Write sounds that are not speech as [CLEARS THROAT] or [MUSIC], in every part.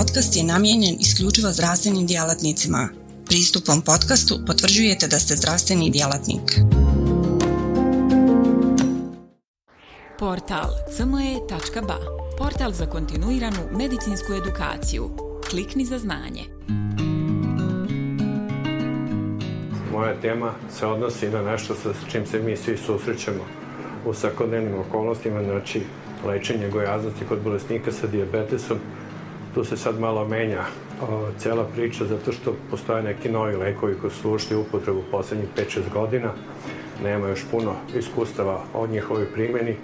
podcast je namijenjen isključivo zdravstvenim djelatnicima. Pristupom podcastu potvrđujete da ste zdravstveni djelatnik. Portal cme.ba Portal za kontinuiranu medicinsku edukaciju. Klikni za znanje. Moja tema se odnosi na nešto sa čim se mi svi susrećemo u svakodnevnim okolnostima, znači lečenje gojaznosti kod bolesnika sa diabetesom. Tu se sad malo menja o, cela priča zato što postoje neki novi lekovi koji su ušli u upotrebu poslednjih 5-6 godina. Nema još puno iskustava o njihovoj primjeni,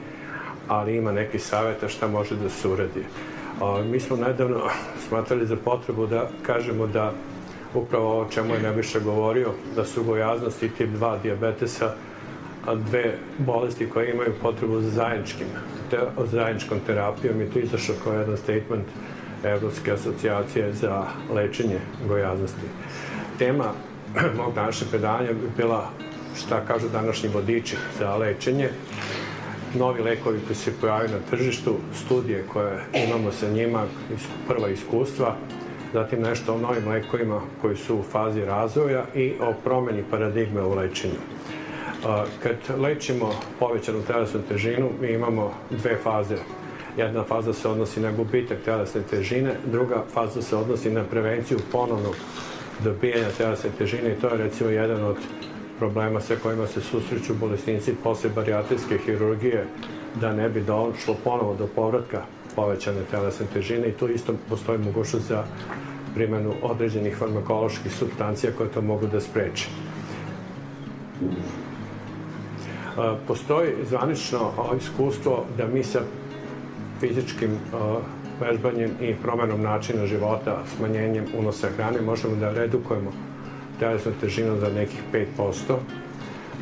ali ima neki saveta šta može da se uradi. O, mi smo nedavno smatrali za potrebu da kažemo da upravo ovo čemu je Nebiša govorio, da su gojaznost i tip 2 diabetesa dve bolesti koje imaju potrebu za zajedničkim, te, zajedničkom terapijom i to izašao kao jedan statement Evropske asocijacije za lečenje gojaznosti. Tema mog današnjeg predavanja bi bila šta kažu današnji vodiči za lečenje, novi lekovi koji se pojavaju na tržištu, studije koje imamo sa njima, prva iskustva, zatim nešto o novim lekovima koji su u fazi razvoja i o promeni paradigme u lečenju. Kad lečimo povećanu telesnu težinu, mi imamo dve faze. Jedna faza se odnosi na gubitak telesne težine, druga faza se odnosi na prevenciju ponovnog dobijanja telesne težine i to je recimo jedan od problema sa kojima se susreću bolesnici posle barijatrijske hirurgije, da ne bi došlo ponovo do povratka povećane telesne težine i tu isto postoji mogućnost za primjenu određenih farmakoloških substancija koje to mogu da spreče. Postoji zvanično iskustvo da mi sa fizičkim vežbanjem i promenom načina života, smanjenjem unosa hrane, možemo da redukujemo telesnu težinu za nekih 5%,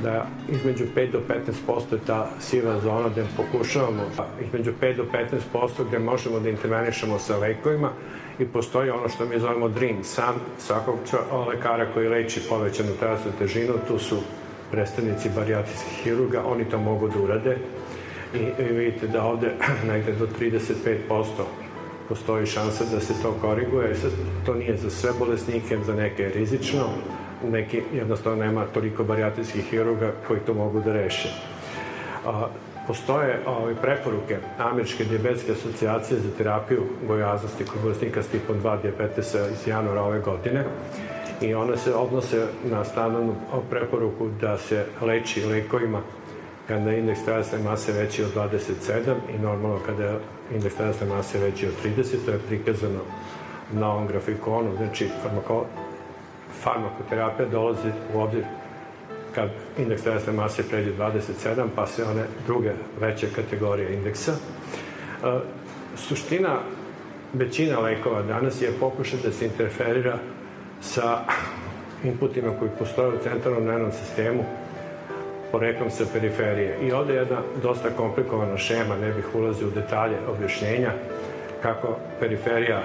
da između 5 do 15% je ta siva zona gde pokušavamo između 5 do 15% gde možemo da intervenišemo sa lekovima i postoji ono što mi zovemo dream. San svakog lekara koji leči povećanu telesnu težinu, tu su predstavnici barijatrijskih hirurga, oni to mogu da urade i, i vidite da ovde [CLEARS THROAT] negde do 35% postoji šansa da se to koriguje. Sad, to nije za sve bolesnike, za neke je rizično, neki jednostavno nema toliko barijatrijskih hirurga koji to mogu da reše. A, postoje ove preporuke Američke diabetske asocijacije za terapiju gojaznosti kod bolesnika s tipom 2 diabetesa iz januara ove godine i one se odnose na stanovnu preporuku da se leči lekovima kada je indeks telesne mase veći od 27 i normalno kada je indeks telesne mase veći od 30, to je prikazano na ovom grafikonu, znači farmako, farmakoterapija dolazi u obzir kad indeks telesne mase pređe 27, pa se one druge veće kategorije indeksa. E, suština većina lekova danas je pokušaj da se interferira sa inputima koji postoje u centralnom nervnom sistemu poreklom sa periferije. I ovde je jedna dosta komplikovana šema, ne bih ulazio u detalje objašnjenja kako periferija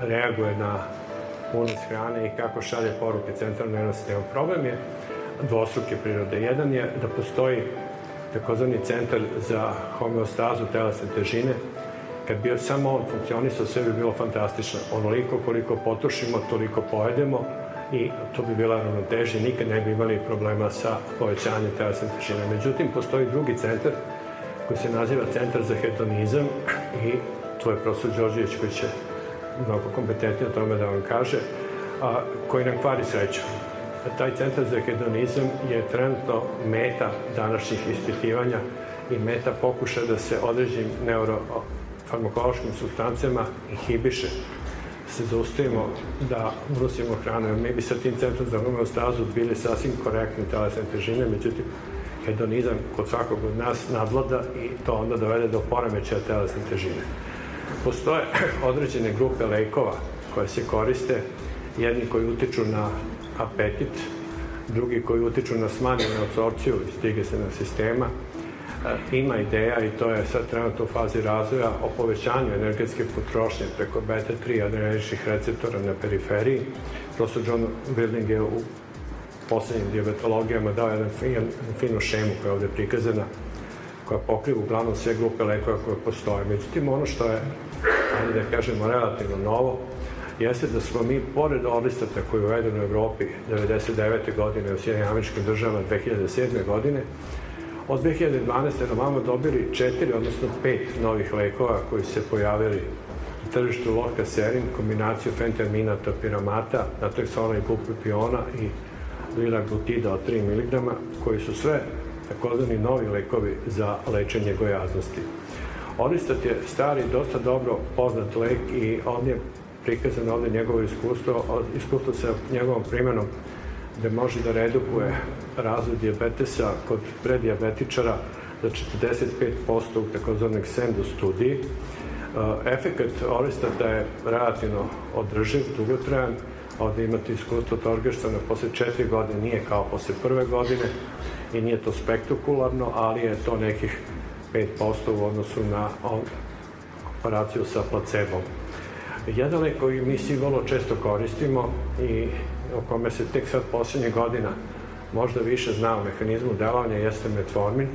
reaguje na unos hrane i kako šalje poruke centralnom nervnom sistemu. Problem je dvostruke prirode. Jedan je da postoji takozvani centar za homeostazu telesne težine, Kad bi samo on funkcionisao, sve bi bilo fantastično. Onoliko koliko potrošimo, toliko pojedemo i to bi bila ravnoteža nikad ne bi imali problema sa povećanjem telesne težine. Međutim, postoji drugi centar koji se naziva Centar za hedonizam i to je profesor Đorđević koji će mnogo kompetentnije o tome da vam kaže, a, koji nam kvari sreću. Taj centar za hedonizam je trenutno meta današnjih ispitivanja i meta pokuša da se određenim neuro farmakološkim substancijama inhibiše se zaustavimo da unosimo hranu. Mi bi sa tim centrom za homeostazu bili sasvim korektni telesne težine, međutim, hedonizam kod svakog od nas nadvlada i to onda dovede do poremećaja telesne težine. Postoje [CLEARS THROAT] određene grupe lekova koje se koriste, jedni koji utiču na apetit, drugi koji utiču na smanjenu absorpciju iz digestivnog sistema, ima ideja i to je sad trenutno u fazi razvoja o povećanju energetske potrošnje preko beta-3 adrenaličnih receptora na periferiji. Profesor John Wilding je u poslednjim diabetologijama dao jedan fin, finu šemu koja je ovde prikazana koja pokriva uglavnom sve grupe lekova koje postoje. Međutim, ono što je, ajde da kažemo, relativno novo, jeste da smo mi, pored orlistata koji je uveden u Evropi 99. godine u Sjedinim američkim državama 2007. godine, od 2012. na vamo dobili četiri, odnosno pet novih lekova koji se pojavili na tržištu Lorca Serin, kombinaciju fentermina, topiramata, natrexona i bupropiona i liraglutida od 3 mg, koji su sve takozvani novi lekovi za lečenje gojaznosti. Oristat je stari, dosta dobro poznat lek i on je prikazano ovde njegovo iskustvo, iskustvo sa njegovom primenom gde može da redukuje razvoj diabetesa kod predijabetičara za 45% u takozvanih SENDU studiji. Efekat oristata je relativno održiv, dugotrajan, ovde imate iskustvo Torgeštana posle četiri godine, nije kao posle prve godine i nije to spektakularno, ali je to nekih 5% u odnosu na operaciju sa placebom. Jedan lek koji mi svi vrlo često koristimo i o kome se tek sad poslednje godina možda više zna o mehanizmu delovanja jeste metformin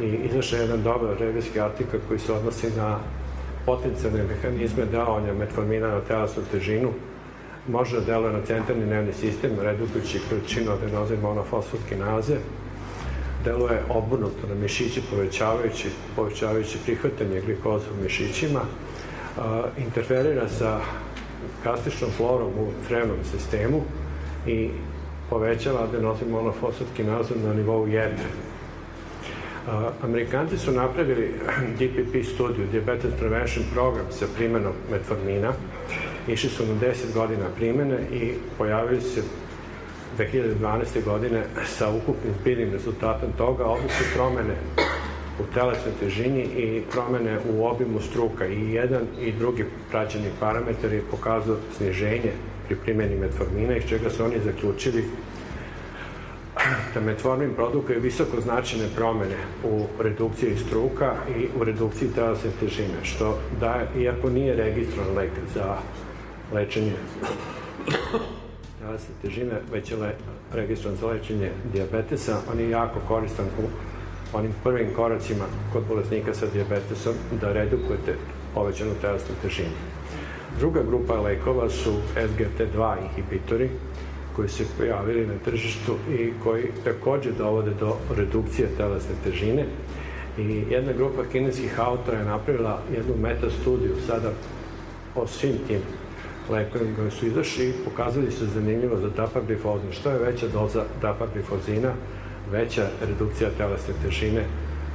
i izašao je jedan dobar revijski artikl koji se odnosi na potencijalne mehanizme delovanja metformina na telasnu težinu. Može da deluje na centralni nervni sistem redukujući količinu adenoze monofosfokinaze deluje obrnuto na mišiće povećavajući, povećavajući prihvatanje glikoza u mišićima. Interferira sa gastričnom florom u crevnom sistemu i povećava adenozin monofosfatkinazu na nivou jedre. Amerikanci su napravili [CLEARS THROAT] DPP studiju, Diabetes Prevention Program, sa primenom metformina. Išli su na 10 godina primene i pojavili se 2012. godine sa ukupnim zbiljnim rezultatom toga. Ovde su promene u telesnoj težini i promene u obimu struka. I jedan i drugi praćeni parametar je pokazao sniženje pri primjeni metformina, iz čega su oni zaključili da metformin produkuje visoko značajne promene u redukciji struka i u redukciji telesne težine, što da, iako nije registrovan lek za lečenje telesne težine, već je le, registrovan za lečenje diabetesa, on je jako koristan u onim prvim koracima kod bolesnika sa diabetesom da redukujete povećanu telesnu težinu. Druga grupa lekova su SGT2 inhibitori koji se pojavili na tržištu i koji takođe dovode do redukcije telesne težine. I jedna grupa kineskih autora je napravila jednu metastudiju sada o svim tim lekovima koji su izašli i pokazali se zanimljivo za dapaglifozin. Što je veća doza dapaglifozina, veća redukcija telesne težine,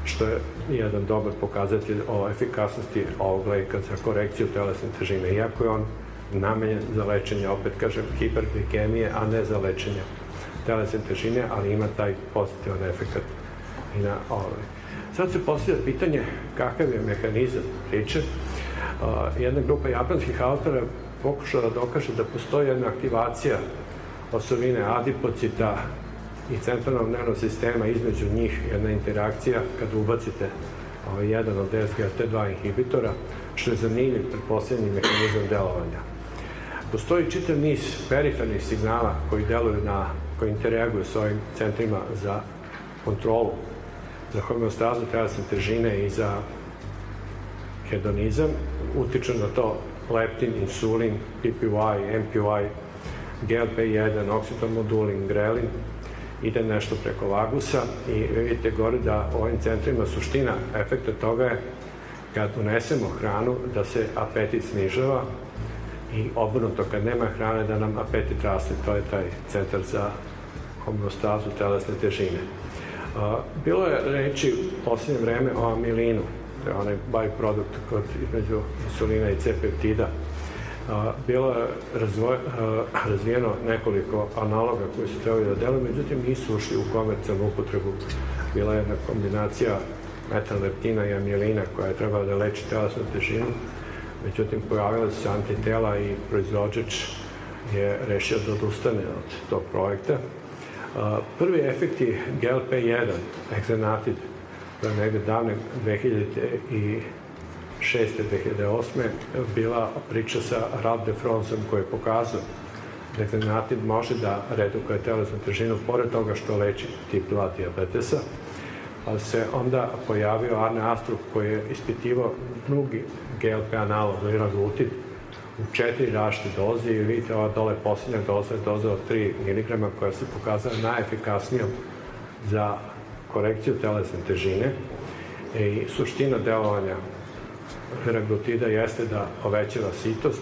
što je jedan dobar pokazatelj o efikasnosti ovog leka za korekciju telesne težine, iako je on namenjen za lečenje, opet kažem, hiperglikemije, a ne za lečenje telesne težine, ali ima taj pozitivan efekt i na ovaj. Sad se postavlja pitanje kakav je mehanizam priče. jedna grupa japanskih autora pokušala da dokaže da postoji jedna aktivacija osovine adipocita i centralnog nervnog sistema između njih jedna interakcija kad ubacite ovaj, jedan od SGLT2 inhibitora, što je zanimljiv pretposlednji mehanizam delovanja. Postoji čitav niz perifernih signala koji deluju na, koji interaguju s ovim centrima za kontrolu, za homeostazu telesne težine i za hedonizam, utiču na to leptin, insulin, PPY, MPY, GLP-1, oksitomodulin, grelin, ide nešto preko vagusa i vidite gore da ovim centrima suština efekta toga je kad unesemo hranu da se apetit snižava i obrnuto kad nema hrane da nam apetit raste, to je taj centar za homeostazu telesne težine. Bilo je reći u posljednje vreme o amilinu, to je onaj byproduct kod između insulina i C-peptida, bilo je razvoj, razvijeno nekoliko analoga koji su trebali da deluju, međutim nisu ušli u komercijalnu upotrebu. Bila je jedna kombinacija metalleptina i amilina koja je trebala da leči telesnu težinu, međutim pojavila se antitela i proizvođač je rešio da odustane od tog projekta. Prvi efekti GLP-1, egzenatid, to je negde davne 2000 i 2006. 2008. bila priča sa Ralph de Fronsom koji je pokazao da ekzanatid može da redukuje telesnu težinu pored toga što leči tip 2 diabetesa. se onda pojavio Arne Astrup koji je ispitivao drugi GLP analog, liraglutid, u četiri rašte doze i vidite ova dole posljednja doza je doza od 3 mg koja se pokazala najefikasnijom za korekciju telesne težine i suština delovanja liraglutida jeste da povećava sitost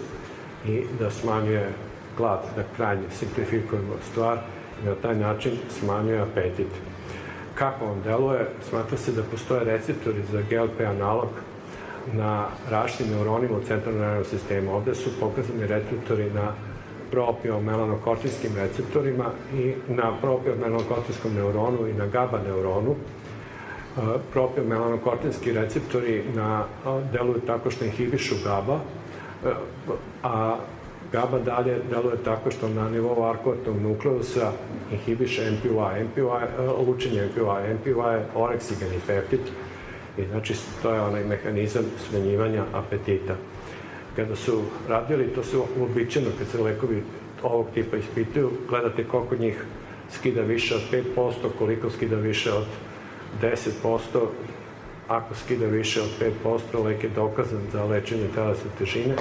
i da smanjuje glad, da krajnje simplifikujemo stvar i na taj način smanjuje apetit. Kako on deluje? Smatra se da postoje receptori za GLP analog na raštim neuronima u centralnom nervnom sistemu. Ovde su pokazani receptori na propio-melanokortinskim receptorima i na propio-melanokortinskom neuronu i na GABA neuronu. Propio-melanokortinski receptori na, deluju tako što inhibišu GABA, a GABA dalje deluje tako što na nivou arkovatnog nukleusa inhibiše MPY. MPY, lučenje MPY. MPY je oreksigeni peptid, I znači, to je onaj mehanizam smenjivanja apetita. Kada su radili, to se uobičajeno kad se lekovi ovog tipa ispituju, gledate koliko njih skida više od 5%, koliko skida više od 10%, ako skida više od 5%, lek je dokazan za lečenje telesne težine.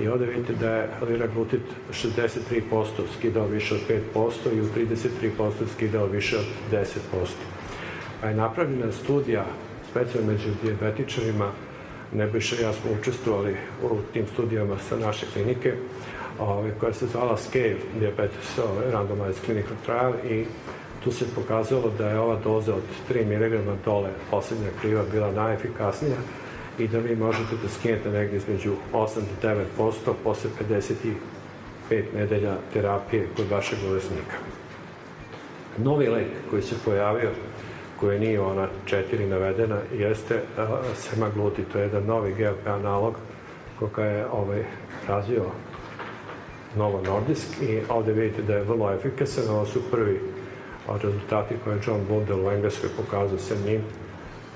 I ovde vidite da je liraglutid 63% skidao više od 5% i u 33% skidao više od 10%. Pa je napravljena studija specijalno među diabetičarima, Nebojša i ja smo učestvovali u tim studijama sa naše klinike, ove, koja se zvala SCALE Diabetes ove, Randomized Clinical Trial i tu se pokazalo da je ova doza od 3 mg dole poslednja kriva bila najefikasnija i da vi možete da skinete negdje između 8 do 9% posle 55 nedelja terapije kod vašeg bolesnika. Novi lek koji se pojavio koje nije ona četiri navedena, jeste semaglutid, to je jedan novi GLP analog koga je ovaj, razvio Novo Nordisk i ovde vidite da je vrlo efikasan, ovo su prvi rezultati koje je John Bundel u Engleskoj pokazao sa njim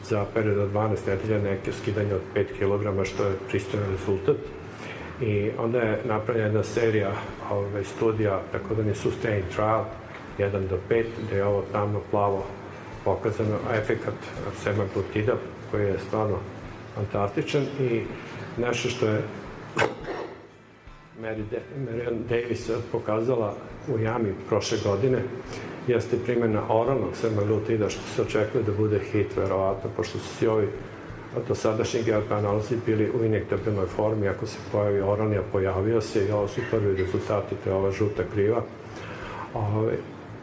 za period od 12 nedelja neke skidanje od 5 kg, što je pristojan rezultat. I onda je napravljena jedna serija ovaj, studija, tako da je Sustain Trial, 1 do 5, gde je ovo tamno plavo pokazano efekat semaglutida koji je stvarno fantastičan i nešto što je Mary, Marian Davis pokazala u jami prošle godine jeste primjena oralnog semaglutida što se očekuje da bude hit verovatno pošto su svi ovi dosadašnji GLP analizi bili u injektabilnoj formi ako se pojavi oralni, a pojavio se i ovo su prvi rezultati, to je ova žuta kriva. Ove,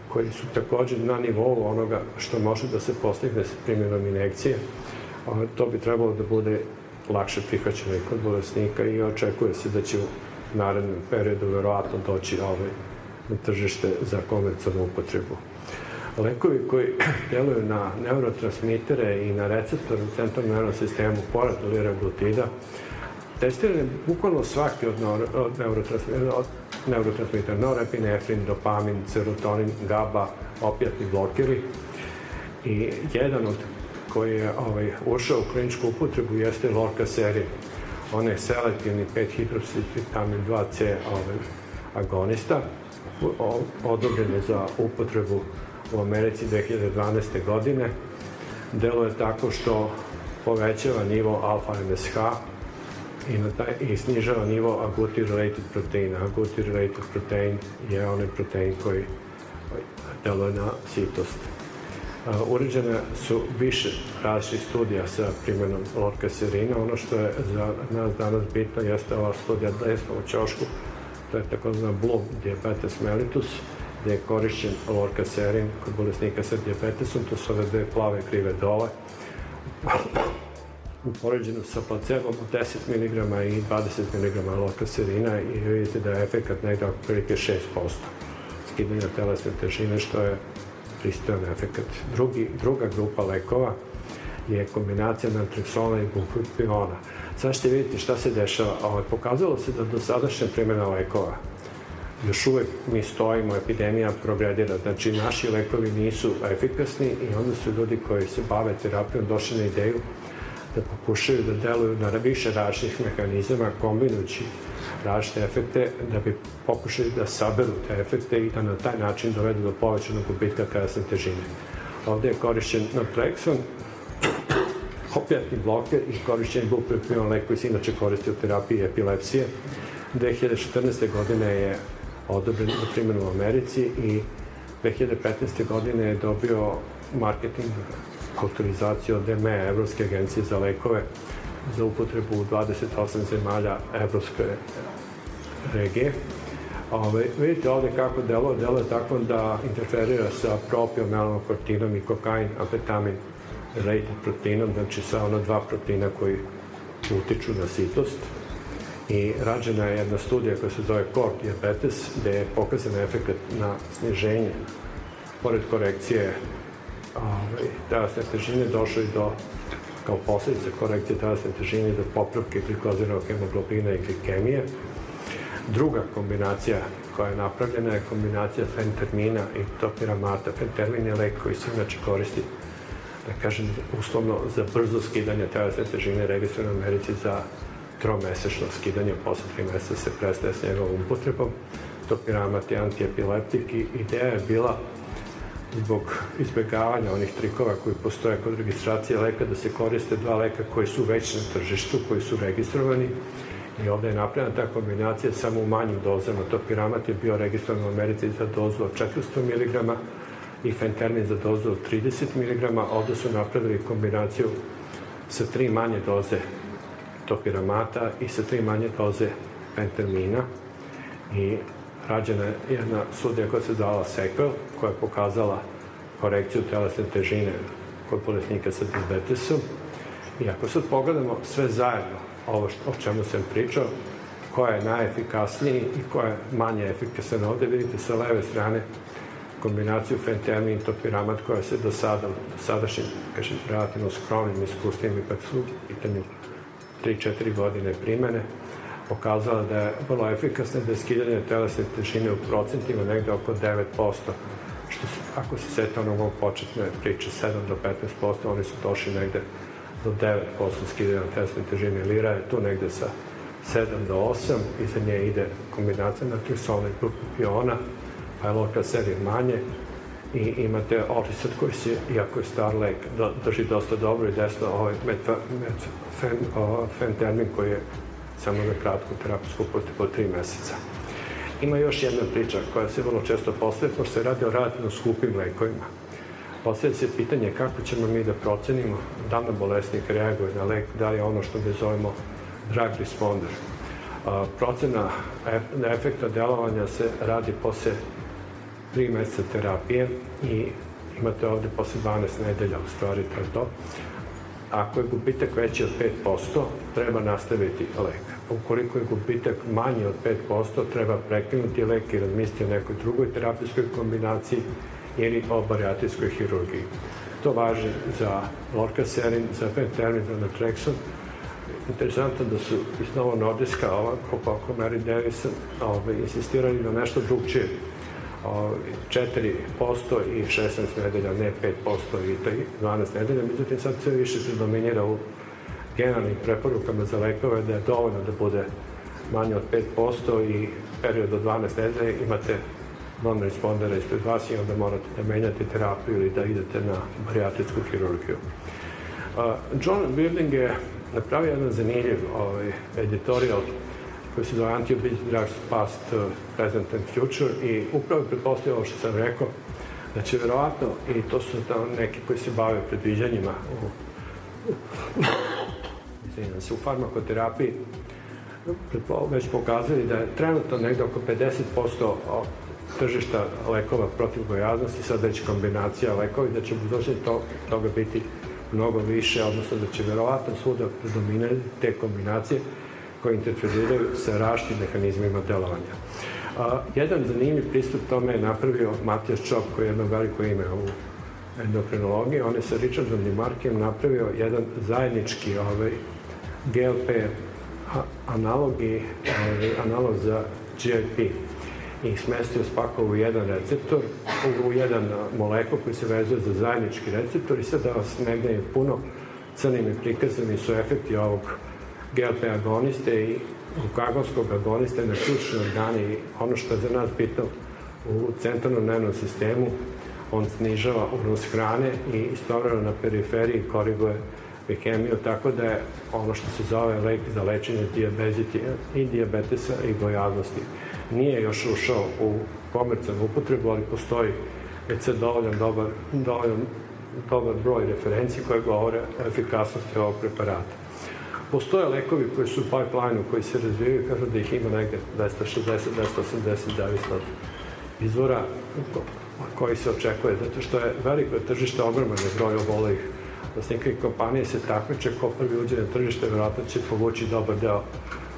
koji su takođe na nivou onoga što može da se postigne sa primjenom inekcije. To bi trebalo da bude lakše prihvaćeno i kod bolesnika i očekuje se da će u narednom periodu verovatno doći ovaj, na tržište za komercijalnu upotrebu. Lekovi koji [CLEARS THROAT] deluju na neurotransmitere i na receptor u centralnom nervnom sistemu, pored liraglutida, testiran bukvalno svaki od, od neurotransmitera, od neurotransmitera, norepinefrin, dopamin, serotonin, GABA, opijatni blokeri. I jedan od koji je ovaj, ušao u kliničku upotrebu jeste lorcaserin. On je selektivni 5-hidroksivitamin 2C ovaj, agonista, odobren je za upotrebu u Americi 2012. godine. Deluje tako što povećava nivo alfa-MSH, i, na taj, i snižava nivo agouti-related proteina. Agouti-related protein je onaj protein koji deluje na sitost. Uređene su više različitih studija sa primjenom lorkaserina. Ono što je za nas danas bitno jeste ova studija desno u to je takozvana Blue diabetes mellitus, gde je korišćen lorkaserin kod bolesnika sa diabetesom, to su ove dve plave krive dole upoređeno sa placebom od 10 mg i 20 mg lokaserina i vidite da je efekat negde oko prilike 6% skidanja telesne težine, što je pristojan efekat. Drugi, druga grupa lekova je kombinacija natrexona i bupropiona. Sad ćete vidjeti šta se dešava. Ovo, pokazalo se da do sadašnja primjena lekova još uvek mi stojimo, epidemija progredira, znači naši lekovi nisu efikasni i onda su ljudi koji se bave terapijom došli na ideju da pokušaju da deluju na više različitih mehanizama kombinujući različite efekte da bi pokušali da saberu te efekte i da na taj način dovedu do povećanog gubitka telesne težine. Ovde je korišćen Norplexon, opijatni bloker i korišćen bupropion lek koji se inače koristi u terapiji epilepsije. 2014. godine je odobren za primjenu u Americi i 2015. godine je dobio marketing autorizaciju od EME, Evropske agencije za lekove, za upotrebu u 28 zemalja Evropske regije. Ove, vidite ovde kako delo, delo je tako da interferira sa propijom, melanokortinom i kokain, amfetamin, related proteinom, znači sa ono dva proteina koji utiču na sitost. I rađena je jedna studija koja se zove Core Diabetes, gde je pokazan efekt na sniženje, pored korekcije ovaj, telesne težine, došlo i do kao posledica korekcije telesne težine do popravke glikoziranog hemoglobina i glikemije. Druga kombinacija koja je napravljena je kombinacija fentermina i topiramata. Fentermin je lek koji se inače koristi da kažem, uslovno za brzo skidanje telesne težine registrano u Americi za tromesečno skidanje, posle tri meseca se prestaje s njegovom upotrebom. Topiramat je antiepileptik i ideja je bila zbog izbjegavanja onih trikova koji postoje kod registracije leka da se koriste dva leka koji su već na tržištu, koji su registrovani i ovde je napravljena ta kombinacija samo u manjim dozama. Topiramat je bio registrovan u Americi za dozu od 400 mg i fentermin za dozu od 30 mg. Ovde su napravili kombinaciju sa tri manje doze topiramata i sa tri manje doze fentermina i rađena je jedna studija koja se zvala SEQUEL, koja je pokazala korekciju telesne težine kod bolesnika sa diabetesom. I ako sad pogledamo sve zajedno, ovo što, o čemu sam pričao, koja je najefikasniji i koja je manje efikasan. Ovde vidite sa leve strane kombinaciju fentermin i topiramat koja se do sada, do sadašnjim, kažem, relativno skromnim iskustvima, ipak su pitanju 3-4 godine primene, pokazala da je vrlo efikasna, da je skidanje telesne težine u procentima negde oko 9%, što su, ako se seta onog početne priče 7 do 15%, oni su došli negde do 9% skidanja telesne težine. Lira je tu negde sa 7 do 8, iza nje ide kombinacija natrisolna i propiona, pa je loka serija manje, i imate orisat koji se, iako je star lek, drži dosta dobro i desno ovaj metfa, metfa, fen, o, fentermin koji je samo na kratku terapijsku po tri meseca. Ima još jedna priča koja se vrlo često postaje, pošto se radi o relativno skupim lekovima. Postavlja se pitanje kako ćemo mi da procenimo da li bolesnik reaguje na lek, da li je ono što mi zovemo drug responder. A, procena efekta delovanja se radi posle tri meseca terapije i imate ovde posle 12 nedelja u stvari to je to. Ako je gubitak veći od 5%, treba nastaviti lek. Ukoliko je gubitak manji od 5%, treba prekinuti lek i razmisliti o nekoj drugoj terapijskoj kombinaciji ili o bariatrijskoj hirurgiji. To važi za lorcaserin, za fentermin, za natrexon. Interesantno da su iz Novo Nordiska, ova Kopako Mary Davison, ovaj, insistirali na nešto drugčije 4% i 16 nedelja, ne 5% i 12 nedelja, međutim sad sve više se dominira u generalnim preporukama za lekove da je dovoljno da bude manje od 5% i period od 12 nedelja imate non-respondera ispred vas i onda morate da menjate terapiju ili da idete na bariatrijsku hirurgiju. John Birling je napravio jedan zanimljiv ovaj, editorial koji se zove Antibiotics Drugs Past, uh, Present and Future i upravo je pretpostavio ovo što sam rekao, da će verovatno, i to su da neki koji se bave predviđanjima u, izvinjam se, u farmakoterapiji, već pokazali da je trenutno negde oko 50% tržišta lekova protiv gojaznosti, sad već kombinacija lekovi, da će u budućnosti to, toga biti mnogo više, odnosno da će verovatno svuda predominati te kombinacije, koje interferiraju sa raštim mehanizmima delovanja. A, jedan zanimljiv pristup tome je napravio Matijas Čop, koji je jedno veliko ime u endokrinologiji. On je sa Richardom Dimarkijem napravio jedan zajednički ovaj, GLP analog i ovaj, analog za GLP i smestio spakovao u jedan receptor, u, jedan molekul koji se vezuje za zajednički receptor i sad da vas ne gledam puno crnim prikazani su efekti ovog GLP agoniste i glukagonskog agoniste na ključne organe i ono što je za nas bitno u centralnom nervnom sistemu, on snižava unos hrane i istovremeno na periferiji koriguje glikemiju, tako da je ono što se zove lek za lečenje i diabetesa i gojaznosti. Nije još ušao u komercijalnu upotrebu, ali postoji već sad dovoljan dobar, dovoljan dobar broj referenci koje govore o efikasnosti ovog preparata. Postoje lekovi koji su u pipeline koji se razvijaju, kažu da ih ima negde 260, 280, zavisno od izvora koji se očekuje, zato što je veliko tržište ogroman broj obolih vlasnika i kompanije se takmiče ko prvi uđe na tržište, verovatno će povući dobar deo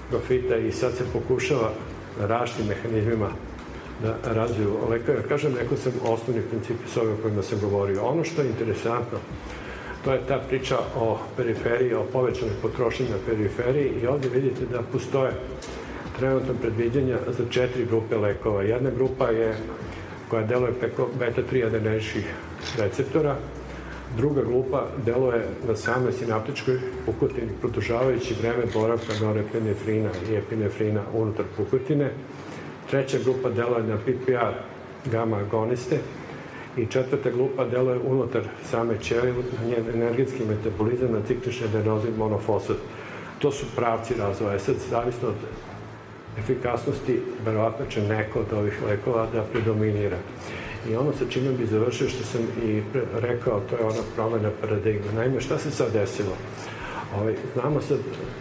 profita i sad se pokušava različitim mehanizmima da razviju lekare. Kažem, neko sam osnovni principi s ovim o kojima sam govorio. Ono što je interesantno, to je ta priča o periferiji, o povećanoj potrošnji na periferiji i ovde vidite da postoje trenutno predviđanja za četiri grupe lekova. Jedna grupa je koja deluje preko beta-3 adeneričkih receptora, druga grupa deluje na samoj sinaptičkoj pukotini, produžavajući vreme boravka norepinefrina i epinefrina unutar pukotine, treća grupa deluje na PPR gama agoniste i četvrta grupa deluje unutar same ćelije na njen energetski metabolizam na ciklični adenozin monofosfat. To su pravci razvoja. Sad, zavisno od efikasnosti, verovatno će neko od ovih lekova da predominira. I ono sa čime bi završio što sam i rekao, to je ona promena paradigma. Naime, šta se sad desilo? Ovaj, znamo sad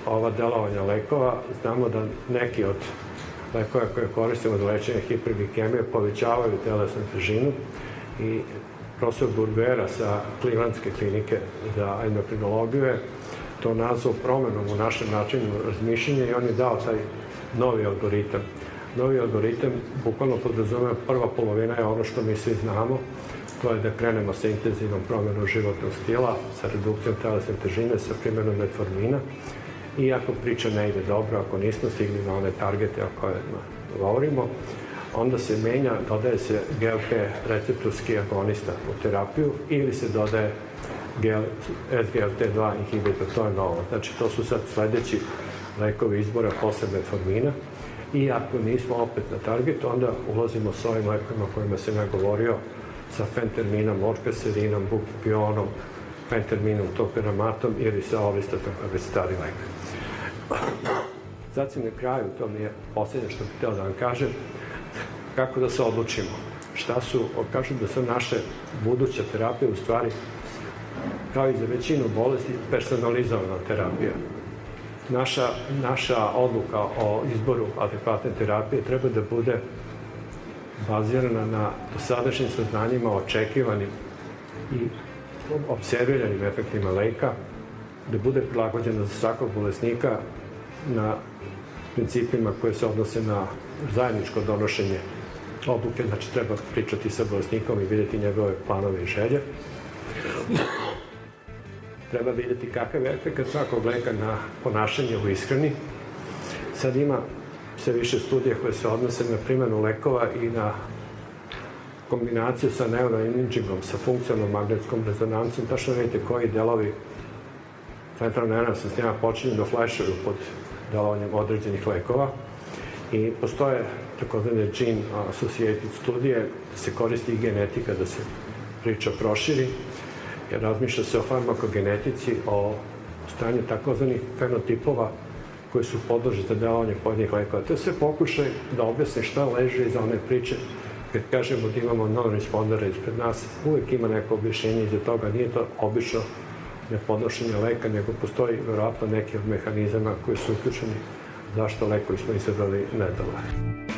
ova delovanja lekova, znamo da neki od lekova koje koristimo za lečenje hiperglikemije povećavaju telesnu težinu i profesor Burbera sa Clevelandske klinike za endokrinologiju je to nazvao promenom u našem načinu razmišljenja i on je dao taj novi algoritam. Novi algoritam bukvalno podrazumeva prva polovina je ono što mi svi znamo, to je da krenemo sa intenzivnom promenom životnog stila, sa redukcijom telesne težine, sa primjenom metformina i ako priča ne ide dobro, ako nismo stigli na one targete o kojima govorimo, onda se menja, dodaje se GLP receptorski agonista u terapiju ili se dodaje SGLT2 inhibitor, to je novo. Znači, to su sad sledeći lekovi izbora posle metformina i ako nismo opet na target, onda ulazimo s ovim lekovima kojima sam ja govorio, sa fenterminom, orkaserinom, bukpionom, fenterminom, topiramatom ili sa olistatom kao već stari lek. Zatim na kraju, to mi je poslednje što bih hteo da vam kažem, kako da se odlučimo. Šta su, kažu da su naše buduća terapija u stvari, kao i za većinu bolesti, personalizovana terapija naša, naša odluka o izboru adekvatne terapije treba da bude bazirana na dosadašnjim saznanjima, očekivanim i observiranim efektima leka, da bude prilagođena za svakog bolesnika na principima koje se odnose na zajedničko donošenje odluke, znači treba pričati sa bolesnikom i videti njegove planove i želje. Treba vidjeti kakav je efekt svakog leka na ponašanje u ishrani. Sad ima sve više studije koje se odnose na primjenu lekova i na kombinaciju sa neuroimagingom, sa funkcionalnom magnetskom rezonancom, tačno vidite koji delovi centralne nervnog sistema počinju da flešuju pod delovanjem određenih lekova. I postoje takozvane gene associated studije, da se koristi i genetika da se priča proširi jer razmišlja se o farmakogenetici, o stanju takozvanih fenotipova koji su podložni za delovanje pojedinih lekova. To sve pokušaj da objasne šta leže iza one priče. Kad kažemo da imamo non-respondere ispred nas, uvek ima neko objašnjenje iza toga. Nije to obično nepodnošenje leka, nego postoji verovatno neki od mehanizama koji su uključeni zašto lekovi smo izabrali ne